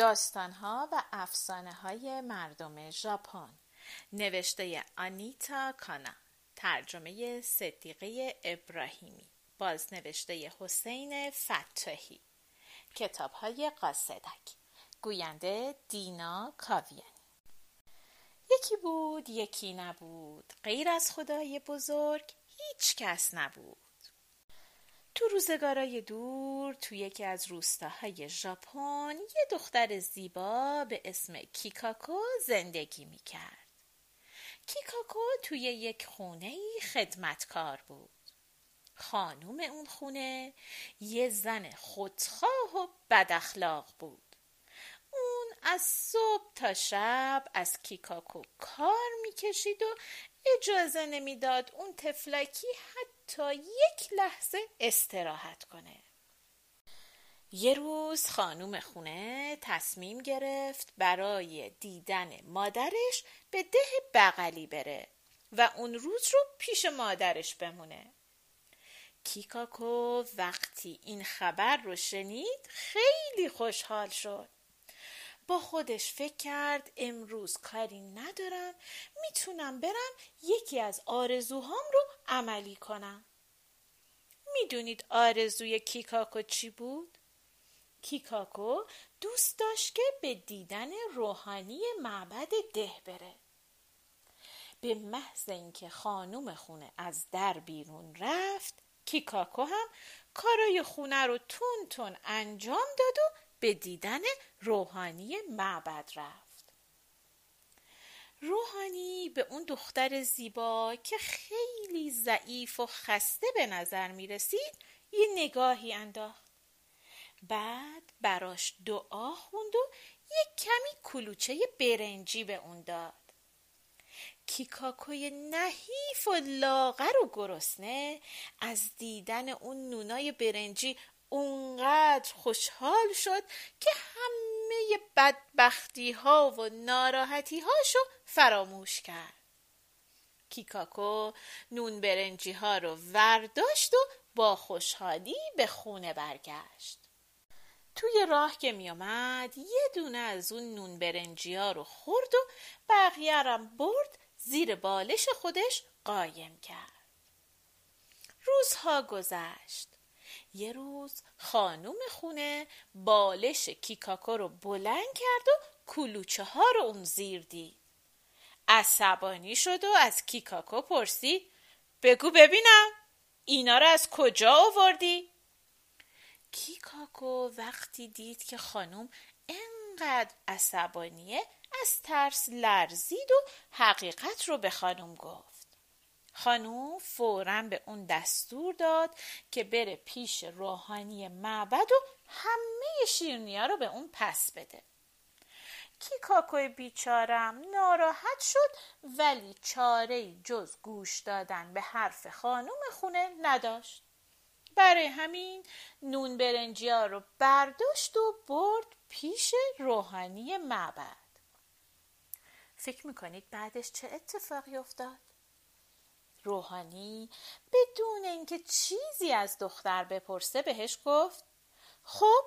داستانها و افسانه های مردم ژاپن. نوشته آنیتا کانا. ترجمه صدیقه ابراهیمی. بازنوشته حسین فتاحی کتاب های قاصدک. گوینده دینا کاویانی. یکی بود یکی نبود. غیر از خدای بزرگ هیچ کس نبود. تو روزگارای دور تو یکی از روستاهای ژاپن یه دختر زیبا به اسم کیکاکو زندگی می‌کرد. کیکاکو توی یک خونه خدمتکار بود. خانوم اون خونه یه زن خودخواه و بداخلاق بود. اون از صبح تا شب از کیکاکو کار می‌کشید و اجازه نمی‌داد اون تفلکی حتی تا یک لحظه استراحت کنه. یه روز خانوم خونه تصمیم گرفت برای دیدن مادرش به ده بغلی بره و اون روز رو پیش مادرش بمونه. کیکاکو وقتی این خبر رو شنید خیلی خوشحال شد. با خودش فکر کرد امروز کاری ندارم می‌تونم برم یکی از آرزوهام رو عملی کنم می‌دونید آرزوی کیکاکو چی بود؟ کیکاکو دوست داشت که به دیدن روحانی معبد ده بره به محض اینکه خانوم خونه از در بیرون رفت کیکاکو هم کارای خونه رو تون تون انجام داد و به دیدن روحانی معبد رفت. روحانی به اون دختر زیبا که خیلی ضعیف و خسته به نظر می رسید یه نگاهی انداخت. بعد براش دعا خوند و یک کمی کلوچه برنجی به اون داد. کیکاکوی نحیف و لاغر و گرسنه از دیدن اون نونای برنجی اونقدر خوشحال شد که همه بدبختی ها و ناراحتی هاشو فراموش کرد. کیکاکو نون برنجی ها رو ورداشت و با خوشحالی به خونه برگشت. توی راه که میامد یه دونه از اون نون برنجی ها رو خورد و بقیه برد زیر بالش خودش قایم کرد. روزها گذشت. یه روز خانوم خونه بالش کیکاکو رو بلند کرد و کلوچه ها رو اون زیر دید. عصبانی شد و از کیکاکو پرسید بگو ببینم اینا رو از کجا آوردی؟ کیکاکو وقتی دید که خانوم انقدر عصبانیه از ترس لرزید و حقیقت رو به خانوم گفت. خانوم فورا به اون دستور داد که بره پیش روحانی معبد و همه شیرنیا رو به اون پس بده. کیکاکوی بیچارم؟ ناراحت شد ولی چاره جز گوش دادن به حرف خانوم خونه نداشت. برای همین نون برنجی ها رو برداشت و برد پیش روحانی معبد. فکر می‌کنید بعدش چه اتفاقی افتاد؟ روحانی بدون اینکه چیزی از دختر بپرسه بهش گفت خب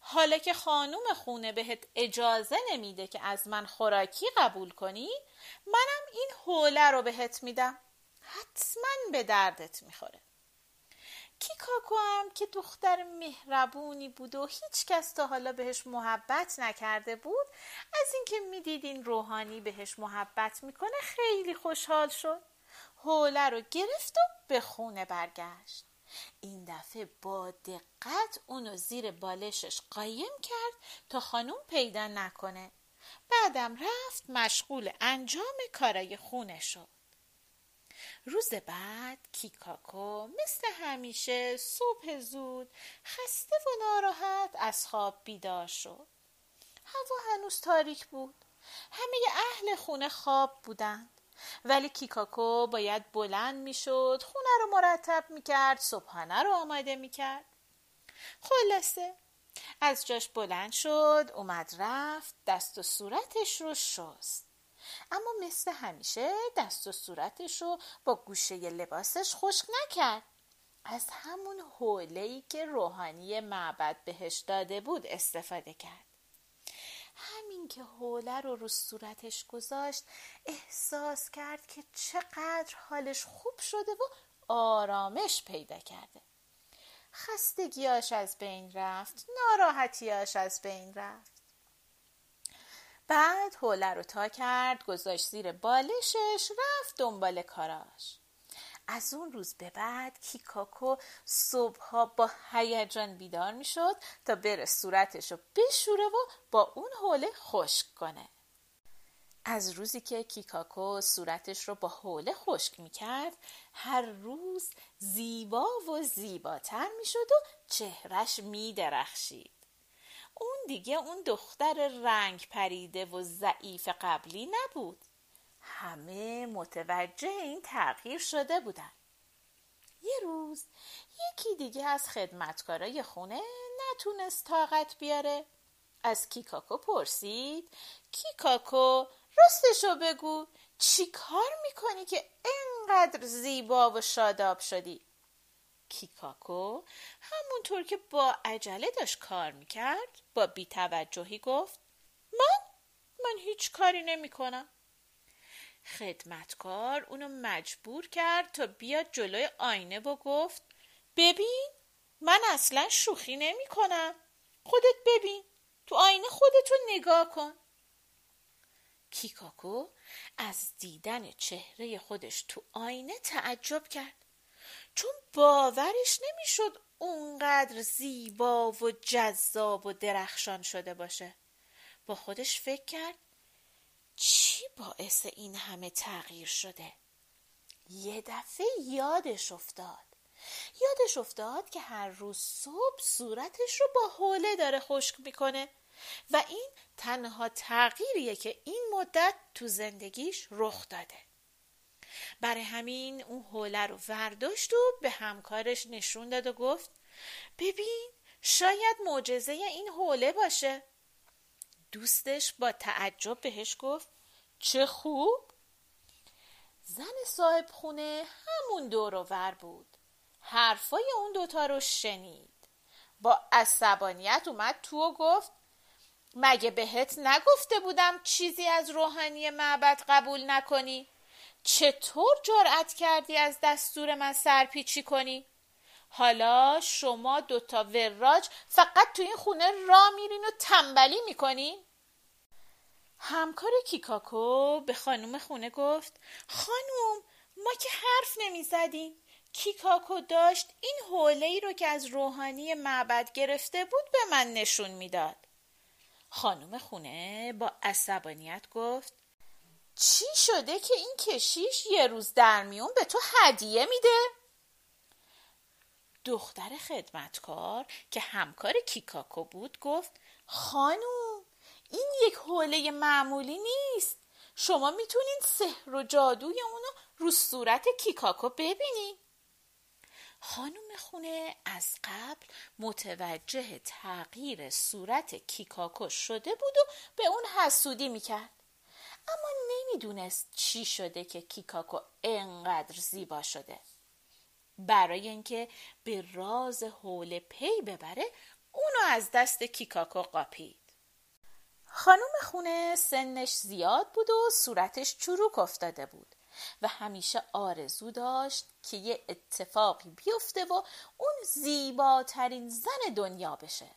حالا که خانوم خونه بهت اجازه نمیده که از من خوراکی قبول کنی منم این حوله رو بهت میدم. حتما به دردت می‌خوره. کیکاکو هم که دختر مهربونی بود و هیچ کس تا حالا بهش محبت نکرده بود از اینکه می‌دید این روحانی بهش محبت می‌کنه خیلی خوشحال شد. حوله رو گرفت و به خونه برگشت. این دفعه با دقت اونو زیر بالشش قایم کرد تا خانوم پیدا نکنه. بعدم رفت مشغول انجام کارای خونه شد. روز بعد کیکاکو مثل همیشه صبح زود خسته و ناراحت از خواب بیدار شد. هوا هنوز تاریک بود. همه اهل خونه خواب بودند. ولی کیکاکو باید بلند می‌شد خونه رو مرتب می‌کرد صبحانه رو آماده می‌کرد. خلاصه از جاش بلند شد اومد رفت دست و صورتش رو شست. اما مثل همیشه دست و صورتش رو با گوشه لباسش خشک نکرد. از همون حوله که روحانی معبد بهش داده بود استفاده کرد. که حوله رو رو صورتش گذاشت احساس کرد که چقدر حالش خوب شده و آرامش پیدا کرده. خستگیاش از بین رفت ناراحتیاش از بین رفت. بعد حوله رو تا کرد گذاشت زیر بالشش رفت دنبال کاراش. از اون روز به بعد کیکاکو صبحها با هیجان بیدار می‌شد تا بره صورتش رو بشوره و با اون حوله خشک کنه. از روزی که کیکاکو صورتش رو با حوله خشک می‌کرد هر روز زیبا و زیباتر می‌شد و چهرش میدرخشید. اون دیگه اون دختر رنگ پریده و ضعیف قبلی نبود. همه متوجه این تغییر شده بودن. یه روز یکی دیگه از خدمتکارای خونه نتونست طاقت بیاره. از کیکاکو پرسید کیکاکو راستشو بگو چی کار می‌کنی که انقدر زیبا و شاداب شدی؟ کیکاکو همونطور که با عجله داشت کار می‌کرد با بیتوجهی گفت من؟ من هیچ کاری نمی‌کنم. خدمتکار اونو مجبور کرد تا بیاد جلوی آینه و گفت ببین من اصلا شوخی نمی کنم. خودت ببین تو آینه خودتو نگاه کن. کیکاکو از دیدن چهره خودش تو آینه تعجب کرد. چون باورش نمی‌شد اونقدر زیبا و جذاب و درخشان شده باشه. با خودش فکر کرد باعث این همه تغییر شده. یه دفعه یادش افتاد. یادش افتاد که هر روز صبح صورتش رو با حوله داره خشک می‌کنه و این تنها تغییریه که این مدت تو زندگیش رخ داده. برای همین اون حوله رو ورداشت و به همکارش نشون داد و گفت ببین شاید معجزه این حوله باشه. دوستش با تعجب بهش گفت چه خوب؟ زن صاحب خونه همون دور ور بود. حرفای اون دوتا رو شنید. با عصبانیت اومد تو و گفت مگه بهت نگفته بودم چیزی از روحانی معبد قبول نکنی؟ چطور جرأت کردی از دستور من سرپیچی کنی؟ حالا شما دوتا وراج فقط تو این خونه را میرین و تنبلی می‌کنین؟ همکار کیکاکو به خانم خونه گفت خانوم ما که حرف نمی‌زدیم کیکاکو داشت این حوله ای رو که از روحانی معبد گرفته بود به من نشون می‌داد خانم خونه با عصبانیت گفت چی شده که این کشیش یه روز در میون به تو هدیه میده؟ دختر خدمتکار که همکار کیکاکو بود گفت خانوم این یک حوله معمولی نیست. شما می‌تونین سحر و جادوی اونو رو صورت کیکاکو ببینی خانم خونه از قبل متوجه تغییر صورت کیکاکو شده بود و به اون حسودی می‌کرد. اما نمی‌دونست چی شده که کیکاکو انقدر زیبا شده. برای اینکه به راز حول پی ببره اونو از دست کیکاکو قاپید. خانم خونه سنش زیاد بود و صورتش چروک افتاده بود و همیشه آرزو داشت که یه اتفاقی بیفته و اون زیباترین زن دنیا بشه.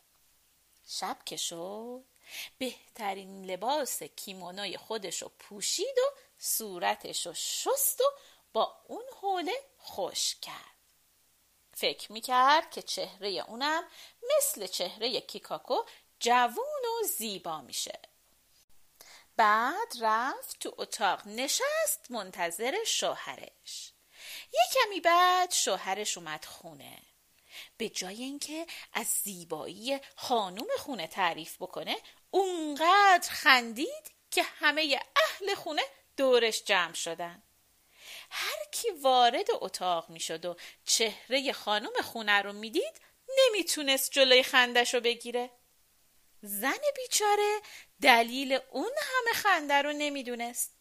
شب که شد بهترین لباس کیمونای خودشو پوشید و صورتشو شست و با اون حوله خوش کرد. فکر می‌کرد که چهره اونم مثل چهره کیکاکو جوون زیبا میشه. بعد رفت تو اتاق نشست منتظر شوهرش. یه کمی بعد شوهرش اومد خونه. به جای اینکه از زیبایی خانوم خونه تعریف بکنه اونقدر خندید که همه اهل خونه دورش جمع شدن. هر کی وارد اتاق می‌شد و چهره خانم خونه رو می‌دید نمی‌تونست جلوی خندش رو بگیره. زن بیچاره دلیل اون همه خنده رو نمی‌دونست.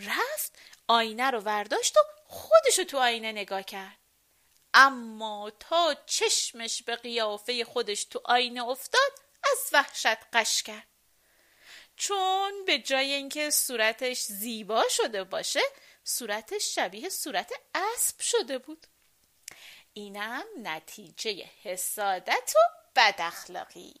رفت آینه رو ورداشت و خودشو تو آینه نگاه کرد. اما تا چشمش به قیافه خودش تو آینه افتاد از وحشت قش کرد. چون به جای اینکه صورتش زیبا شده باشه صورتش شبیه صورت اسب شده بود. اینم نتیجه حسادت و بد اخلاقی